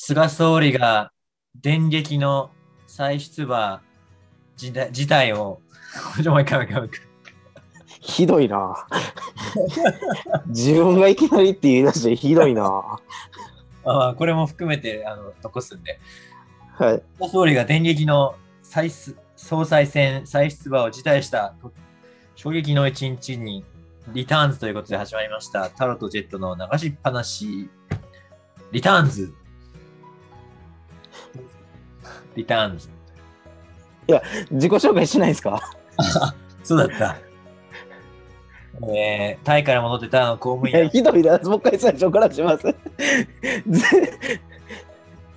菅総理が電撃の再出馬事態事態を、もう一回もう一回もう一回ひどいな。自分がいきなりって言い出してひどいな。あこれも含めてあの残すんで、はい。菅総理が電撃の再出総裁選再出馬を辞退したと衝撃の一日にリターンズということで始まりました。タロとジェットの流しっぱなし。リターンズ。リターンズ。自己紹介しないんですか？そうだった。えー、タイから戻ってた公務いや員。ひどいな。もう一回最初からします。ぜ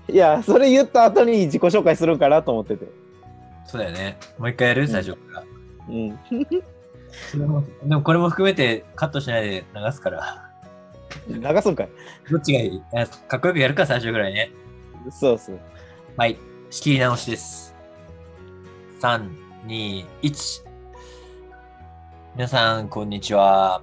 いや、それ言った後に自己紹介するかなと思ってて。そうだよね。もう一回やる？最初から。うん。でもこれも含めてカットしないで流すから。流すんかい。どっちがいい？あかっこよくやるか、最初ぐらいね。そうそう。はい。仕切り直しです。3、2、1。皆さん、こんにちは。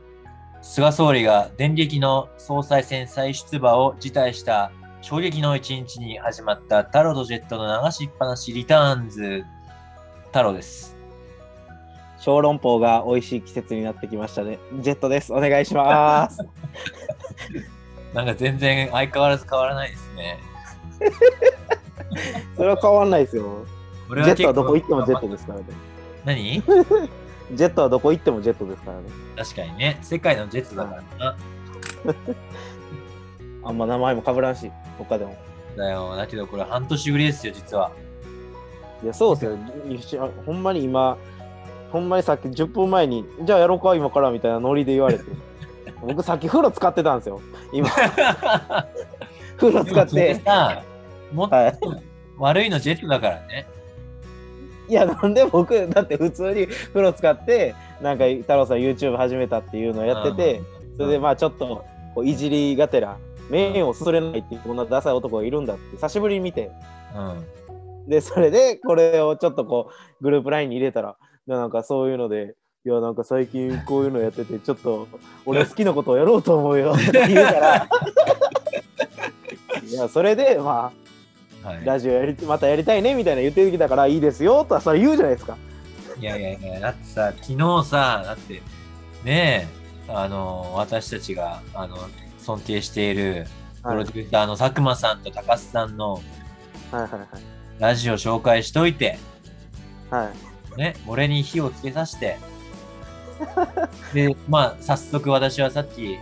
菅総理が電撃の総裁選再出馬を辞退した衝撃の一日に始まったタロとジェットの流しっぱなしリターンズ。タロです。小籠包が美味しい季節になってきましたね。ジェットです。お願いします。なんか全然相変わらず変わらないですね。それは変わんないですよ。俺ジェットはどこ行ってもジェットで。ですからね。何？ジェットはどこ行ってもジェットですからね。確かにね。世界のジェットだからな。あんま名前も被らんし、他でも。だよ。だけどこれ半年ぶりですよ、実は。いや、そうですよ。ほんまに今、ほんまにさっき10分前に、じゃあやろうか、今からみたいなノリで言われて。僕さっき風呂使ってたんですよ。今、風呂使って。さ、もっとはい悪いのジェットだからね。いや、なんで僕、だって普通に風呂使って、なんか太郎さん YouTube 始めたっていうのをやってて、それでまあちょっとこういじりがてら、麺をすすれないっていうこんなダサい男がいるんだって久しぶりに見て、うん。で、それでこれをちょっとこうグループ LINE に入れたら、なんかそういうので、いや、なんか最近こういうのやってて、ちょっと俺好きなことをやろうと思うよって言うから、いや、それでまあ、はい、ラジオやりまたやりたいねみたいな言ってきたからいいですよとはそれ言うじゃないですか。いやいやいや、だってさ、昨日さ、だって、ねえ、あの、私たちが、あの、尊敬しているプはいロデューサーの佐久間さんと高須さんのラジオ紹介しといて、はい。はいね、俺に火をつけさせて、で、まあ、早速私はさっき、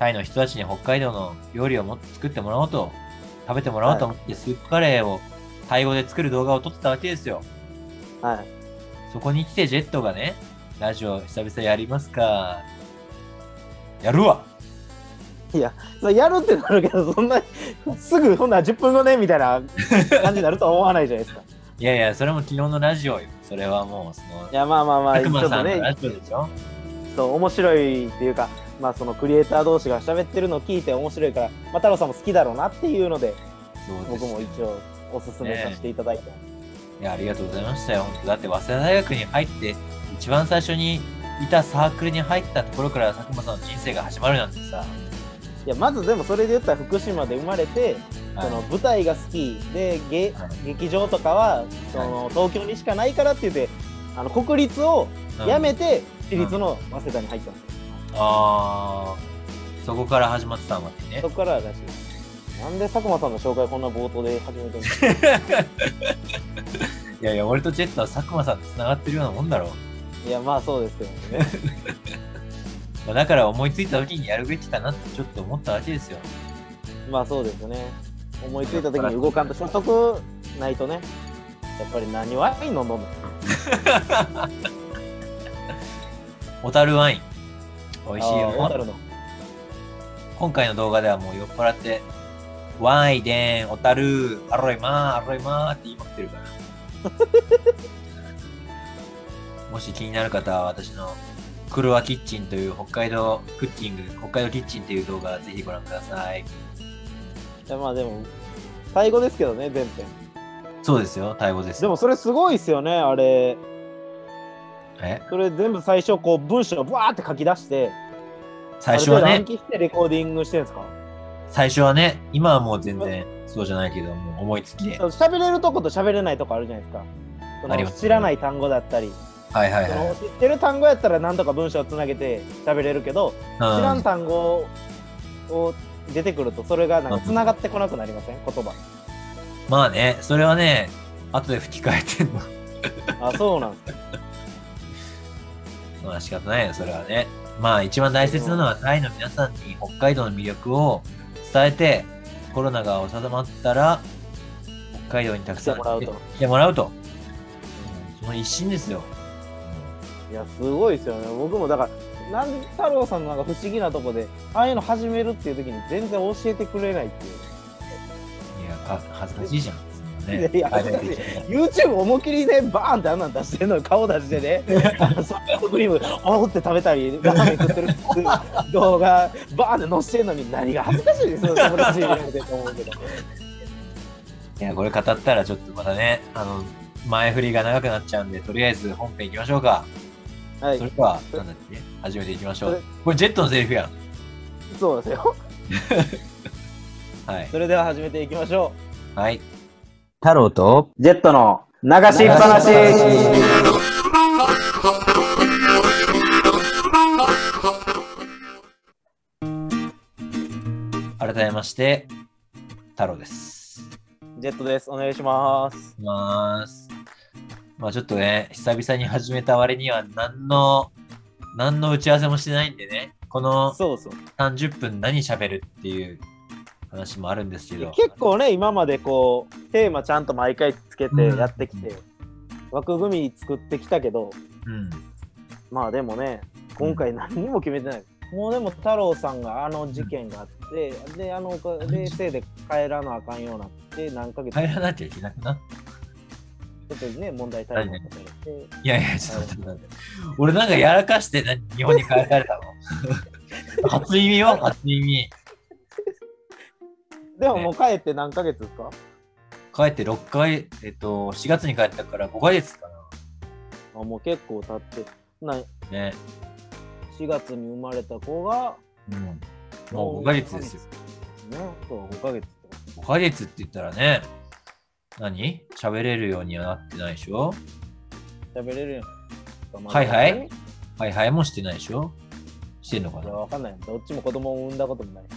タイの人たちに北海道の料理をも作ってもらおうと、食べてもらおうと思って、スープカレーをタイ語で作る動画を撮ってたわけですよ。はい。そこに来てジェットがね、ラジオ久々やりますか。やるわいや、それやるってなるけど、そんな、すぐ、ほんなら10分後ね、みたいな感じになるとは思わないじゃないですか。いやいや、それも昨日のラジオよ。それはもう、そのい、や、まあまあまあ、佐ちょっとね、そう、面白いっていうか、まあ、そのクリエイター同士が喋ってるのを聞いて面白いから、まあ、太郎さんも好きだろうなっていうので、そうです僕も一応、おすすめさせていただいて。いや、ありがとうございましたよ。本当だって、早稲田大学に入って、一番最初にいたサークルに入ったところから佐久間さんの人生が始まるなんてさ、いや、まずでもそれで言ったら福島で生まれて、はいその舞台が好きで、げはい劇場とかはその東京にしかないからって言って、あの国立を辞めて、私立の早稲田に入ったんですよ。あー、そこから始まってたわけねそ。こかららしいです。なんで佐久間さんの紹介こんな冒頭で始めてるんですかいやいや、俺とジェットは佐久間さんと繋がってるようなもんだろう。いや、まあそうですけどね。まあだから思いついた時にやるべきかなってちょっと思ったわけですよ。まあそうですね。思いついた時に動かんと初速ないとね、やっぱり何ワイン飲んどんの 小樽ワイン。美味しいよ。今回の動画ではもう酔っ払って、ワイデン、小樽、アロイマー、アロイマーって言いまくってるから。もし気になる方は私のクルワキッチンという北海道クッキング、北海道キッチンという動画ぜひご覧ください。いやまあでも、最後ですけどね、全編。そうですよ、タイ語です。でもそれすごいっすよね、あれ。え？それ全部最初こう文章をブワーって書き出して、最初はね暗、記してレコーディングしてるんですか？最初はね、今はもう全然そうじゃないけど、もう思いつきで。喋れるとこと喋れないとこあるじゃないですか。その知らない単語だったり、はいはいはい。知ってる単語やったら何とか文章をつなげて喋れるけど、知らん単語を出てくるとそれがなんかつながってこなくなりません？言葉。まあね、それはね、後で吹き替えてんの。あ、そうなんですか。まあ仕方ないよ、それはね。まあ一番大切なのはタイの皆さんに北海道の魅力を伝えて、コロナが収まったら、北海道にたくさん来てもらうとその一心ですよ。いや、すごいですよね。僕もだから、なんで太郎さんのなんか不思議なとこで、ああいうの始めるっていう時に全然教えてくれないっていう。いや、か恥ずかしいじゃん。ねいや YouTube 思いっきりね、バーンってあんなん出してんのに顔出してね、ソフトクリーム、あおって食べたり、ラーメン食ってる動画、バーンって載せてんのに何が恥ずかしいですよ、友達いるんでと思うけど。いや、これ語ったらちょっとまたね、あの、前振りが長くなっちゃうんで、とりあえず本編行きましょうか。はいそれ、では、なんだっけ？始めていきましょそうれ。これジェットのセリフやん。そうですよ。はい。それでは始めていきましょはい。太郎とジェットの流しっぱなし。改めまして、太郎です。ジェットです。お願いします。ます。まあちょっとね、久々に始めた割には何の、何の打ち合わせもしてないんでね、このそうそう。30分何喋るっていう話もあるんですけど。結構ね、今までこう、テーマちゃんと毎回つけてやってきて、枠組み作ってきたけど、うん。まあでもね、今回何にも決めてない。もうでも太郎さんがあの事件があって、で、あの、で、せいで帰らなあかんようになって、何ヶ月帰らなきゃいけなくなちょっとね、問題対応されて、いやいや、ちょっと待って待って。俺なんかやらかして何日本に帰られたの？初耳よ、初耳。でももう帰って何ヶ月ですか？帰って6回、えっと、4月に帰ったから5ヶ月かあもう結構経って、なな。ね。4月に生まれた子が、うん。もう5ヶ月ですよ。ね、そう、5ヶ月と。5ヶ月って言ったらね、何？喋れるようにはなってないでしょ？喋れるやん。はいはいはいはいもしてないでしょ？してんのかいや、なわかんない。どっちも子供を産んだこともないし。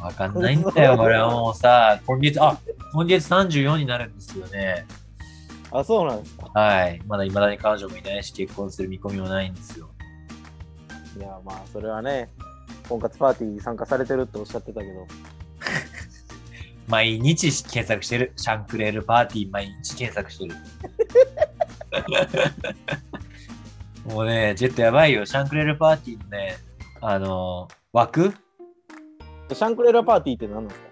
わかんないんだよ、俺はもうさ、今月、あ、今月34になるんですよね。あ、そうなんですか。はい。まだ未だに彼女もいないし、結婚する見込みもないんですよ。いや、まあ、それはね、婚活パーティー参加されてるっておっしゃってたけど、毎日検索してる。シャンクレールパーティー毎日検索してる。もうね、ジェットやばいよ。シャンクレールパーティーのね、あの枠シャンクレラパーティーって何なんですか？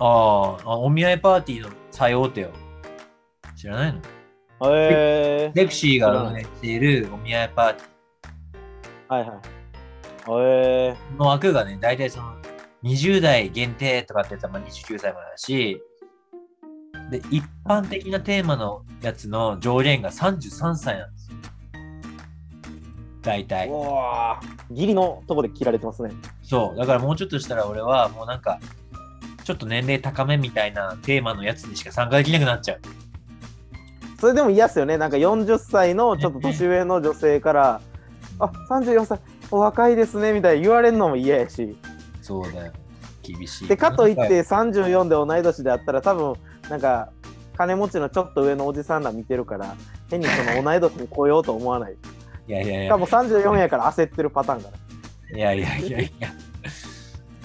ああ、お見合いパーティーの最大手よ。知らないの？へえレクシーが運営しているお見合いパーテー、はいはい。へえィーの枠がね、大体その20代限定とかってやつはまあ29歳までだし、で、一般的なテーマのやつの上限が33歳なんですよ。大ー。体ギリのとこで切られてますね。そう。だからもうちょっとしたら俺はもうなんか、ちょっと年齢高めみたいなテーマのやつにしか参加できなくなっちゃう。それでも嫌っすよね。なんか40歳のちょっと年上の女性から、あ、34歳、お若いですね、みたいに言われるのも嫌やし。そうだよ。厳しい。で、かといって34で同い年であったら多分、なんか、金持ちのちょっと上のおじさんら見てるから、変にその同い年に来ようと思わない。いやいやいや。も34やから焦ってるパターンから。いやいやいやいや。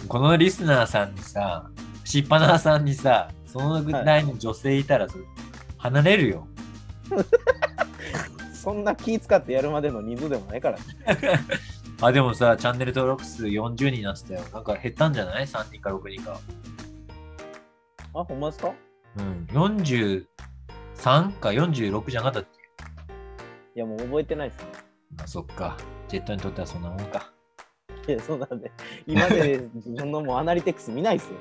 このリスナーさんにさ、しっぱなさんにさ、そのぐらいの女性いたら、離れるよ。そんな気使ってやるまでの人数でもないから。あ、でもさ、チャンネル登録数40人になってたよ。なんか減ったんじゃない ?3 人か6人か。あ、ほんまですか？うん。43か46じゃなかったっけ？いや、もう覚えてないっすまあ、そっか。ジェットにとってはそんなもんか。ね。いや、そうなんで、今で自分のもうアナリティクス見ないっすよ。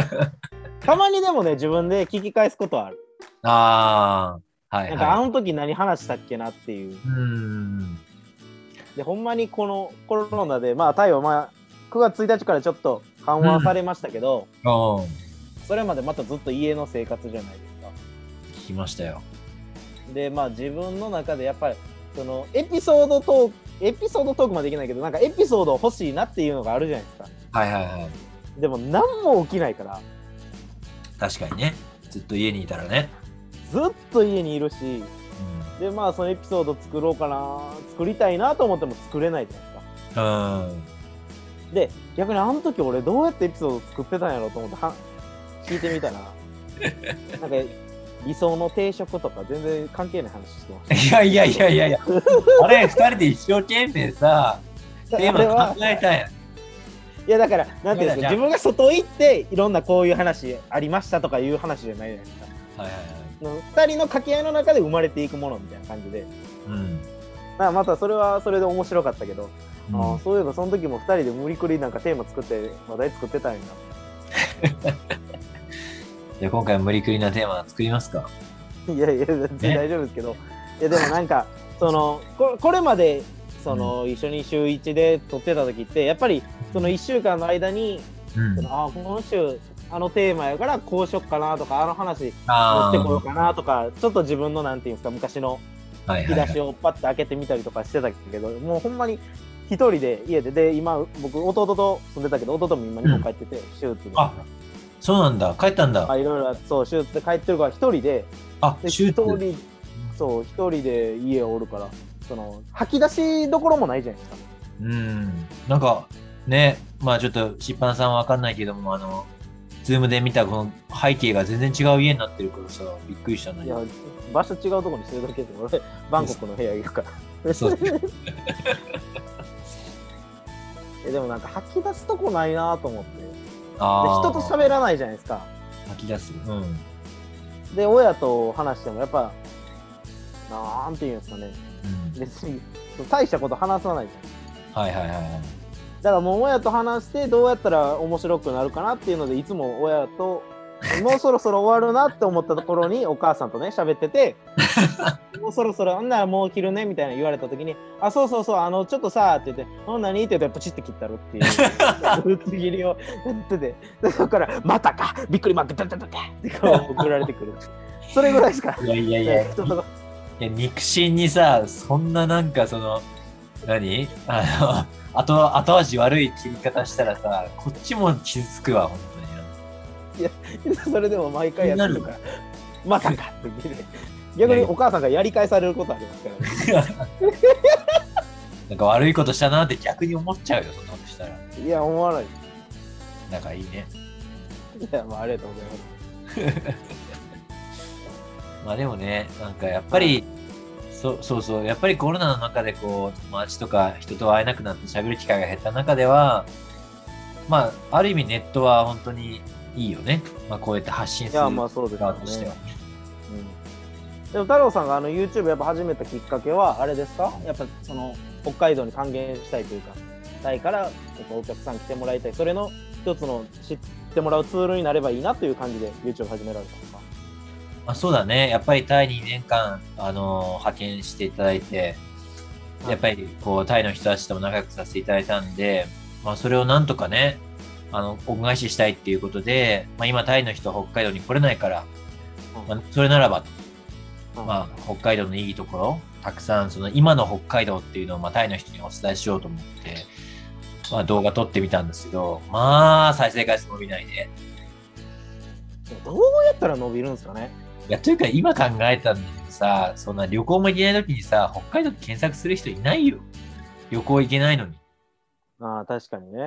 たまにでもね、自分で聞き返すことはある。ああ、はいなんか、あはの時何話したっけなっていう。い。うん。で、ほんまにこのコロナで、まあ、タイはまあ、9月1日からちょっと緩和されましたけど、おそそれまでまたずっと家の生活じゃないですか。聞きましたよ。でまあ自分の中でやっぱりそのエピソードトークエピソードトークまでいけないけどなんかエピソード欲しいなっていうのがあるじゃないですかはいはいはい。でも何も起きないから確かにね。ずっと家にいたらね。ずっと家にいるしうん。でまあそのエピソード作ろうかな作りたいなと思っても作れないじゃないですかうん。で逆にあの時俺どうやってエピソード作ってたんやろうと思っては聞いてみたら なんか理想の定食とか全然関係ない話してましいやいやいやいやいや。あれ、二人で一生懸命さ、たテーマ考えたんや。いやだからなんていうんですか自分が外行っていろんなこういう話ありましたとかいう話じゃないじゃないですかはいはいはい。の2人の掛け合いの中で生まれていくものみたいな感じでうん。まあまたそれはそれで面白かったけど、うんああそういえばその時も2人で無理くりなんかテーマ作って話題作ってたんやじゃあ今回無理くりなテーマ作りますか？ないやいや全然大丈夫ですけど、いやでもなんかそのここれまでその、一緒に週1で撮ってた時ってやっぱりその1週間の間に、うんそ。のあ今週あのテーマやからこうしよっかなとかあの話持あってこようかなとかちょっと自分のなんていうんですか昔の引きはいはい。出しをパッて開けてみたりとかしてたけど、もうほんまに一人で家でで今僕弟と住んでたけど弟も今日本帰ってて、手術であそうなんだ。帰ったんだ。あいろいろそう手術で帰ってるから一人であ、でシュート。一人そう一人で家おるからその吐き出しどころもないじゃないですかうん。なんか、ね、まあちょっと、しっぱなさんはわかんないけども、あの、ズームで見たこの背景が全然違う家になってるからさ、びっくりしたんだいや。場所違うところにしてるだけで俺バンコクの部屋いるからそう えでもなんか吐き出すとこないなと思って人と喋らないじゃないですか吐き出す。うん。で親と話してもやっぱなんていうんですかねうん、別に大したこと話さないじゃんはいはいはいはい。だからもう親と話してどうやったら面白くなるかなっていうのでいつも親と もうそろそろ終わるなって思ったところにお母さんとね喋ってて もうそろそろあんならもう切るねみたいな言われた時に「あそうそうそうあのちょっとさ」って言って「ほん何?」って言ってプチって切ったるっていうぶつ切りをやっててでそこから「またかびっくりマークダダダダ」ってこう送られてくる。それぐらいですかいやいやいや、いや肉親にさ、そんななんかその、何？あの、後後味悪い切り方したらさ、こっちも傷つくわ、本当に。それでも毎回やってるから「またか」って言って逆にお母さんがやり返されることありますから、ね、なんか悪いことしたなって逆に思っちゃうよ、そんなことしたら。いや思わないなんかいいね。いや、まあ、ありがとうございます。まあでもね、なんかやっぱり、そそうそう、やっぱりコロナの中でこう、友達とか人と会えなくなって喋る機会が減った中では、まあ、ある意味ネットは本当にいいよね。まあこうやって発信する側としては。でも太郎さんがあの YouTube やっぱ始めたきっかけはあれですか？やっぱその北海道に還元したいというかタイからやっぱお客さん来てもらいたい。それの一つの知ってもらうツールになればいいなという感じで YouTube 始められたんですか。まあ、そうだね。やっぱりタイに2年間、あのー派遣していただいて、やっぱりこう、タイの人たちとも仲良くさせていただいたんで、まあ、それをなんとかね、あの、恩返ししたいっていうことで、まあ、今タイの人は北海道に来れないから、まあ、それならばまあ、北海道のいいところ、たくさん、その今の北海道っていうのを、まあ、タイの人にお伝えしようと思って、まあ、動画撮ってみたんですけど、まあ、再生回数伸びないね。どうやったら伸びるんですかねいや、というか今考えたんだけどさ、そんな旅行も行けない時にさ、北海道って検索する人いないよ。旅行行けないのに。ああ確かにね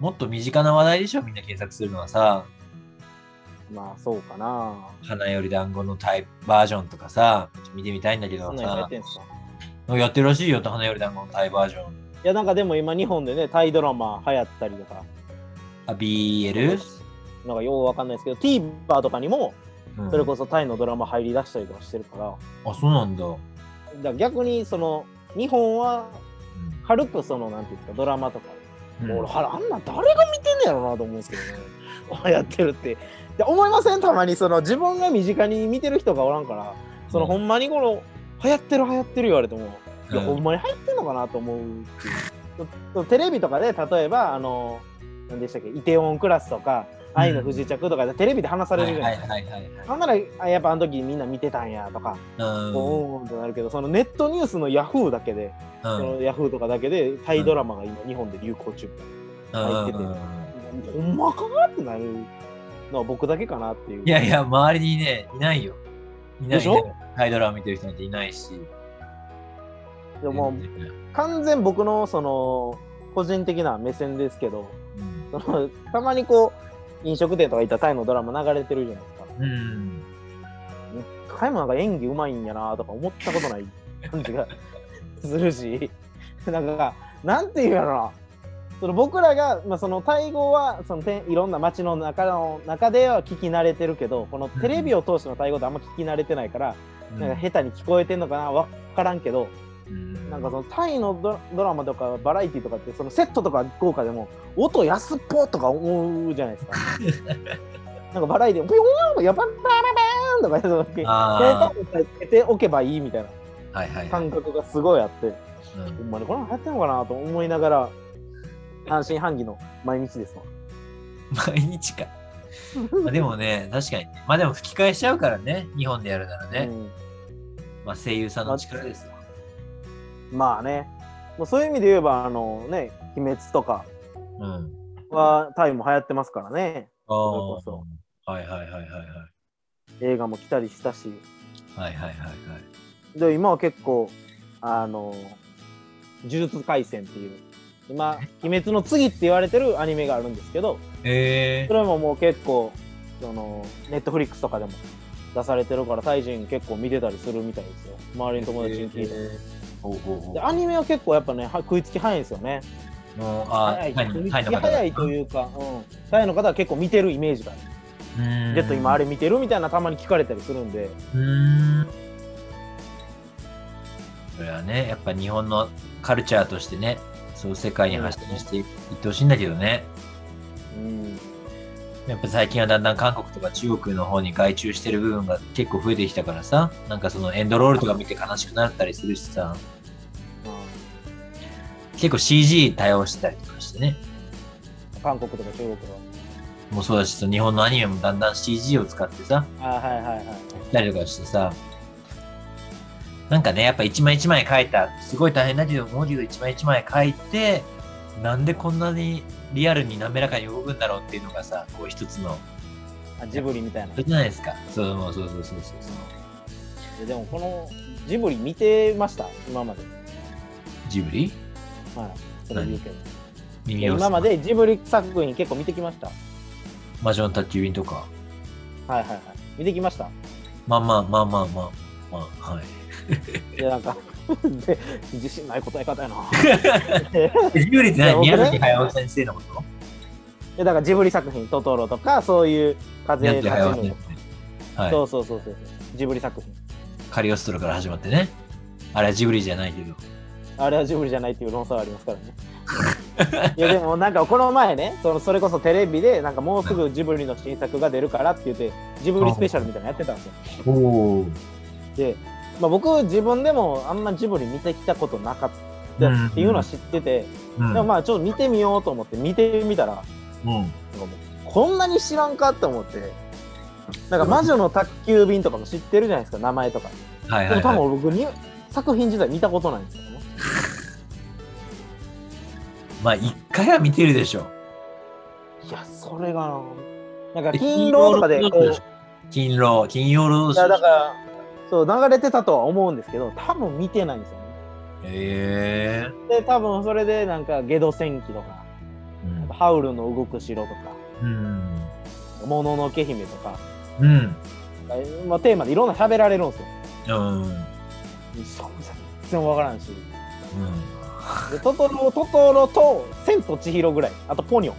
もっと身近な話題でしょ、みんな検索するのはさ、まあそうかな。花より団子のタイプバージョンとかさ、見てみたいんだけどさ。やってるらしいよ、花より団子のタイバージョン。いやなんかでも今日本でねタイドラマ流行ったりとか。あ、BL? なんかようわかんないですけど TVer とかにもうん。それこそタイのドラマ入り出したりとかしてるから,、あ、そうなんだ。だ逆にその日本は軽くそのなんていうかドラマとか、うんもうあんな誰が見てんねやろなと思うんですけどね。やってるって。で思いません？たまにその自分が身近に見てる人がおらんから。そのうん。ほんまにこの流行ってる流行ってる言われても、いやうんほんまに流行ってんのかなと思う。っていうテレビとかで例えばあの何でしたっけ？イテウォンクラスとか愛の不時着とかでテレビで話されるじゃないですか。はいはいはいはいほんならあやっぱあの時みんな見てたんやとか、うんおーんってなるけどそのネットニュースのヤフーだけで、うんそのヤフーとかだけでタイドラマが今日本で流行中。入っててほんまかってなるのは僕だけかなっていう。いやいや、周りにね、いないよ。いないでしょ？タイドラマ見てる人なんていないし。でも完全僕のその個人的な目線ですけど、うんそのたまにこう飲食店とか行ったらタイのドラマ流れてるじゃないですか。うん。一回もなんか演技うまいんやなとか思ったことない感じがするし、なんか、なんていうんやろな。その僕らが、まあ、そのタイ語はそのていろんな街の中の中では聞き慣れてるけどこのテレビを通してのタイ語ってあんま聞き慣れてないから、なんか下手に聞こえてんのかな分からんけど、うんなんかそのタイのドドラマとかバラエティとかってそのセットとか豪華でも音安っぽとか思うじゃないですか。なんかバラエティピヨーンやばんばらばーんとかその携あ帯をつけておけばいいみたいな。感覚がすごいあって、うんほんまにこれも流行ってんのかなと思いながら半信半疑の毎日ですわ。毎日か。まあでもね、確かに。まあでも吹き替えしちゃうからね、日本でやるならね。まあ声優さんの力ですよ。うんまあね、もうそういう意味で言えばあのね鬼滅とかうん。はタイも流行ってますからねああ。それこはいはいはいはいはい。映画も来たりしたし。はいはいはいはい。で今は結構あの呪術廻戦っていう今鬼滅の次って言われてるアニメがあるんですけどえそれももう結構そのネットフリックスとかでも出されてるからタイ人結構見てたりするみたいですよ周りの友達に聞いて、ほうほうほうでアニメは結構やっぱねは食いつき早いんですよね。もう、あ早い。タイのタイの方早いというか、うん、タイの方は結構見てるイメージがある。うん。ジェット今あれ見てるみたいなたまに聞かれたりするんで。うーん。それはね、やっぱ日本のカルチャーとしてね、そう世界に発信していってほしいんだけどね。うん。やっぱ最近はだんだん韓国とか中国の方に外注してる部分が結構増えてきたからさ、なんかそのエンドロールとか見て悲しくなったりするしさ、結構 CG 対応してたりとかしてね。韓国とか中国はもうそうだし、日本のアニメもだんだん CG を使ってさ、あはいはいはいたりとかしてさ、なんかね、やっぱ一枚一枚書いた、すごい大変だけど、文字を一枚一枚書いて、なんでこんなにリアルに滑らかに動くんだろうっていうのがさ、こう一つの、あジブリみたいな。それじゃないですか。そうそうそうそうそうそう。ででもこのジブリ見てました？今まで。ジブリ？はいそれ言うけど。耳を今までジブリ作品結構見てきました？はい魔女の宅急便とか。はいはい見てきました？まあまあまあまあまあ、まあ、はい。でなんか で自信ない答え方やな。ジブリって何宮崎駿先生のこと？でだからジブリ作品トトロとかそういう風立ちぬ先生。はい。そうそうそうそう。ジブリ作品。カリオストロから始まってね。あれはジブリじゃないけど。あれはジブリじゃないっていう論争はありますからね いやでもなんかこの前ねそのそれこそテレビでなんかもうすぐジブリの新作が出るからって言ってジブリスペシャルみたいなのやってたんですよ。で、まあ、僕自分でもあんまジブリ見てきたことなかったっていうのは知ってて、うん。でもまあちょっと見てみようと思って見てみたらなんかうん。もうこんなに知らんかって思ってなんか魔女の宅急便とかも知ってるじゃないですか名前とかでも多はいはい、はい。分僕に作品自体見たことないんですよね まあ、一回は見てるでしょ。いやそれがななんか金労とかでこう金労、金曜ロードいやだからそう流れてたとは思うんですけど多分見てないんですよねへえで多分それでなんかゲド戦記とかー。ハウルの動く城とかうん。もののけ姫とかうん。まあ、テーマでいろんな喋られるんですよ。うん。うん。そう全然わからんし。でトトロ、トトロと千と千尋ぐらい。あとポニョ。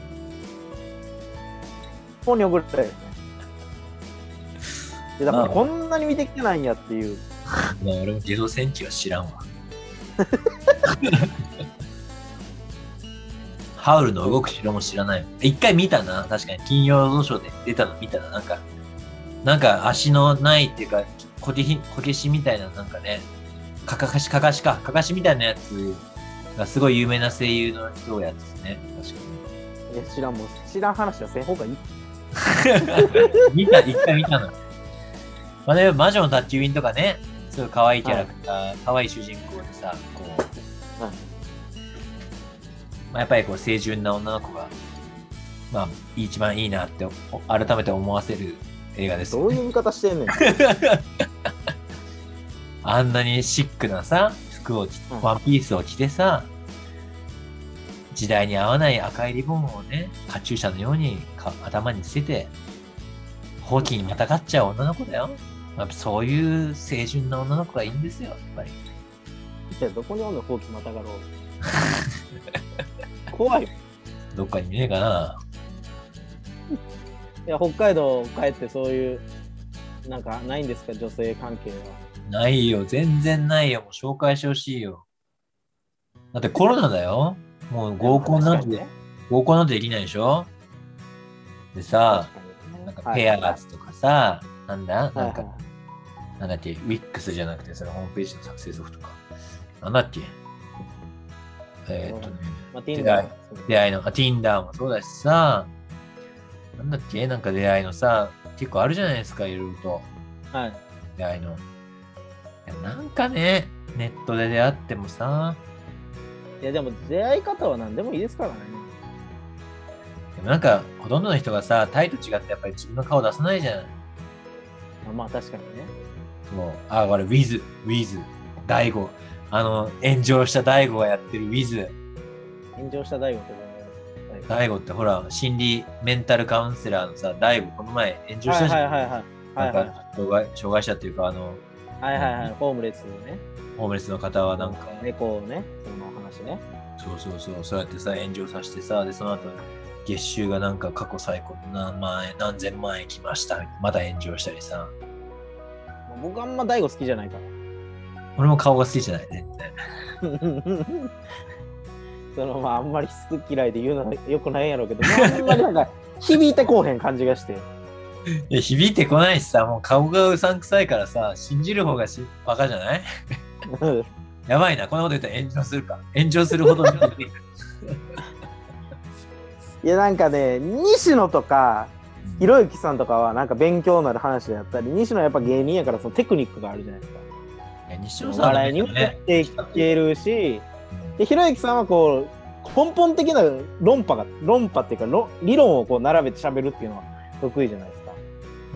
ポニョぐらいですね。でだからこんなに見てきてないんやっていう。まあ、俺もゲド戦記は知らんわ。ハウルの動く城も知らない。一回見たな。確かに金曜ロードショーで出たの見たな。なんか、なんか足のないっていうか、こけひこけしみたいな、なんかね、かかし、かかしか、かかしみたいなやつがすごい有名な声優の人をやつですね。確かいや知らんもん。知らん話はせん方がいい。見た、一回見たの。まあね、魔女の宅急便とかね、すごい可愛いキャラクター、可愛い主人公でさ、こう、はいまあ、やっぱりこう清純な女の子が、まあ、一番いいなってお改めて思わせる映画ですよね、どういう見方してんねん。あんなにシックなさ、服を着うんワンピースを着てさ、時代に合わない赤いリボンをね、カチューシャのようにか頭につけて、ほうきにまたがっちゃう女の子だよ。やっぱそういう清純な女の子がいいんですよ、やっぱり。じゃあどこにおんのほうきまたがろう？怖いよ。どっかにいねえかな。いや、北海道帰ってそういう、なんかないんですか、女性関係は。ないよ、全然ないよ。もう紹介してほしいよ。だってコロナだよ。もう合コンなんて、合コンなんてできないでしょ？でさ、なんかペアーズとかさ、なんだ？なんか、なんだっけ、Wix じゃなくて、そのホームページの作成ソフトか。なんだっけ？えーっとね、まあ、出会い出会いの、あ、Tinder もそうだしさ、なんだっけ？なんか出会いのさ、結構あるじゃないですか、いろいろと。はい。出会いの。なんかね、ネットで出会ってもさ、いや、でも出会い方は何でもいいですからね。でもなんか、ほとんどの人がさ、タイと違ってやっぱり自分の顔出さないじゃん。まあ、まあ確かにね。そう。あ、これ、Wiz、Wiz、大悟。あの、炎上した大悟がやってる Wiz。炎上した大悟って大悟ってほら、心理メンタルカウンセラーのさ、大悟、この前炎上したじゃん。はいはいはいはい。なんか障害者っていうか、あの、はいはいはい。ホームレスね。ホームレスの方はなんか、猫をね、その話ね。そうそうそう、そうやってさ、炎上させてさ、で、その後、月収がなんか過去最高何万円、何千万円来ました。また炎上したりさ。僕あんま大悟好きじゃないから。俺も顔が好きじゃないね。そのまああんまり好き嫌いで言うのはよくないんやろうけど、まあ、あんまりなんか響いてこうへん感じがして。いや、響いてこないしさ、もう顔がうさんくさいからさ、信じる方がしバカじゃない？やばいな、こんなこと言ったら炎上するか。炎上するほどに。いやなんかね西野とかひろゆきさんとかはなんか勉強になる話であったり西野はやっぱ芸人やからそのテクニックがあるじゃないですか。いや西野おさんの笑いにもねっていけるしでひろゆきさんはこう根本的な論破が論破っていうか論理論をこう並べて喋るっていうのは得意じゃないですか。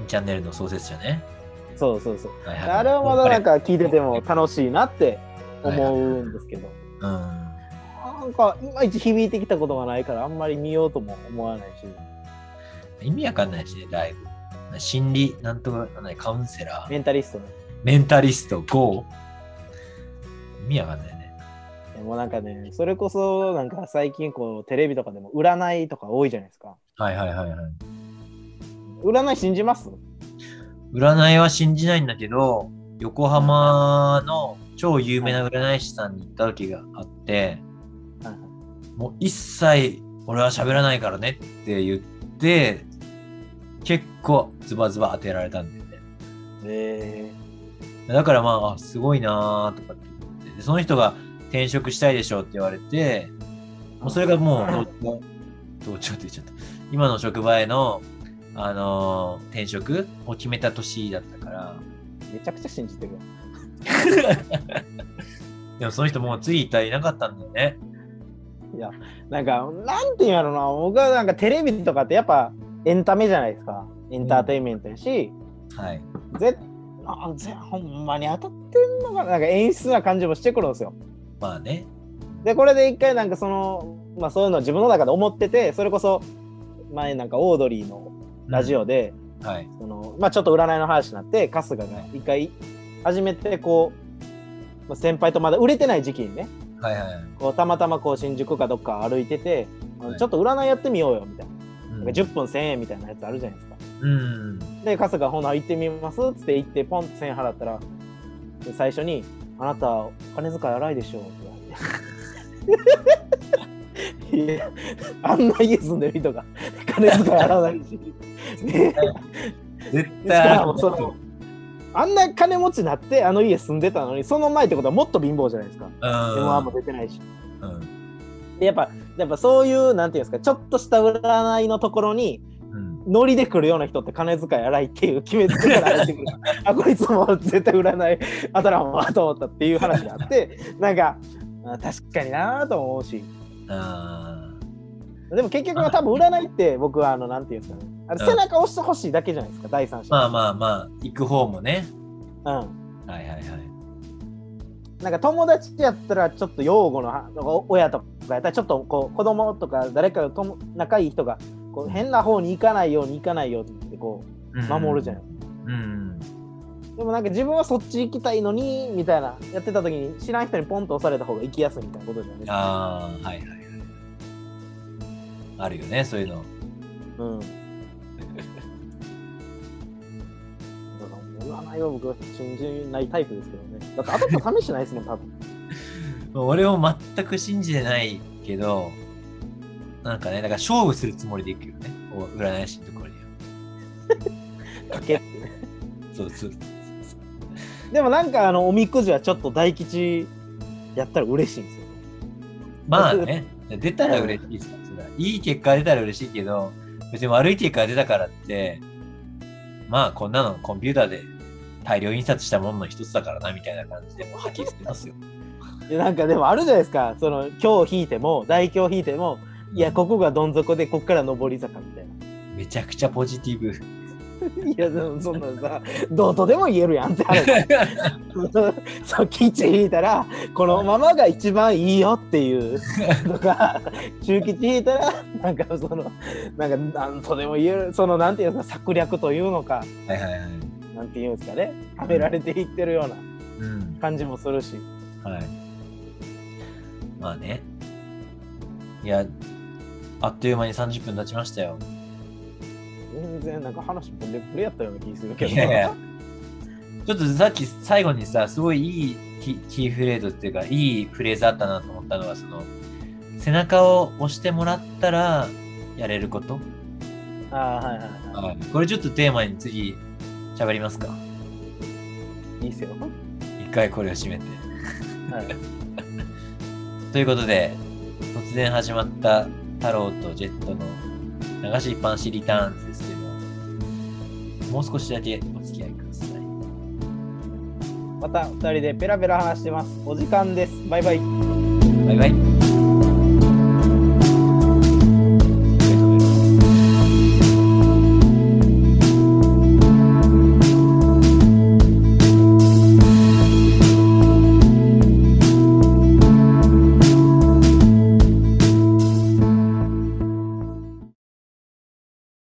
チャンネルの創設者ね。そうそうそう。はいはいあれはまだなんか聞いてても楽しいなって思うんですけど。うん。なんかいまいち響いてきたことがないからあんまり見ようとも思わないし意味わかんないしね、だいぶ。心理、なんとか、なんだカウンセラー、メンタリストねメンタリスト、GO。意味わかんないね。でもなんかねそれこそなんか最近こうテレビとかでも占いとか多いじゃないですかはいはいはいはい。占い信じます？占いは信じないんだけど、横浜の超有名な占い師さんに行った時があって、はいはいもう一切俺は喋らないからねって言って、結構ズバズバ当てられたんだよね。えだからまあ、あすごいなーとかって言ってで、その人が転職したいでしょうって言われて、もうそれがもう同調って言っちゃった。今の職場への、あのー転職を決めた年だったから、ー、めちゃくちゃ信じてるよ でもその人もう次いたらいなかったんだよね。いやなんかなんていうんやろな。僕はなんかテレビとかってやっぱエンタメじゃないですか。エンターテインメントやし、はい。ぜあぜほんまに当たってんのかな。なんか演出な感じもしてくるんですよ。まあね。でこれで一回なんかそのまあそういうのを自分の中で思っててそれこそ前なんかオードリーのラジオで、うん。はい。そのまあちょっと占いの話になって春日が一回初めてこうまあ先輩とまだ売れてない時期にねはいはいはい。こうたまたまこう新宿かどっか歩いてて、はいちょっと占いやってみようよみたいな,、うんなんか10分1000円みたいなやつあるじゃないですかうん。で春日ほな行ってみますっつって行ってポンって1000円払ったらで最初に「あなたお金遣い荒いでしょ」って言われて いやあんな家住んでる人が金遣い荒ないしで 絶対もそのあんな金持ちになってあの家住んでたのにその前ってことはもっと貧乏じゃないですか。M1 も出てないし。うん。うん。でやっぱやっぱそういうなんていうんですかちょっとした占いのところにうん。ノリで来るような人って金遣い荒いっていう決めつけから入ってくる あこいつも絶対占い当たらんわと思ったっていう話があってなんかあ確かになと思うしあでも結局は多分占いって僕はあのなんていうんですかねあれうん背中押してほしいだけじゃないですか第三者ーまあまあまあ、行く方もね。うんはいはいはい。なんか友達やったらちょっと養護の親とかやったらちょっとこう子供とか誰かとも仲いい人がこう変な方に行かないように行かないようにってこう守るじゃん。うん。でもなんか自分はそっち行きたいのにみたいなやってた時に知らん人にポンと押された方が行きやすいみたいなことじゃないですか。ああ、はいはいはい。あるよね、そういうの。うん。だから占いは僕は信じないタイプですけどね。だって当たったら試してないですもん多分。俺も全く信じてないけど、なんかね、だから勝負するつもりでいくよね。こう占い師のところには。かけってね。そうそう。でもなんかあのおみくじはちょっと大吉やったら嬉しいんですよ。まあね、出たら嬉しいですから、いい結果が出たら嬉しいけど、別に悪い結果が出たからって、まあこんなのコンピューターで大量印刷したものの一つだからなみたいな感じでもうはっきりしてますよ。いやなんかでもあるじゃないですか。その今日引いても大今日引いてもいやここがどん底でこっから上り坂みたいな。めちゃくちゃポジティブ。いやでもそんなんさどうとでも言えるやんって話。そう基地引いたらこのままが一番いいよっていうとか中吉引いたらなんかそのなんかなんとでも言えるそのなんていうか策略というのかはいはいはい。なんていうんですかねはめられていってるようなうん。感じもするしはい。まあね。いや、あっという間に30分経ちましたよ。全然なんか話ブレブレやったような気するけどいやいやちょっとさっき最後にさ、すごいいいキキーフレーズっていうか、いいフレーズあったなと思ったのは、その、背中を押してもらったらやれること？ああはいはいはこれちょっとテーマに次喋りますか？いいいっすよ一回これを締めて。はい ということで、突然始まった太郎とジェットの流しっぱなしリターンズですけど、もう少しだけお付き合いください。また二人でペラペラ話してますお時間ですバイバイバイバイ。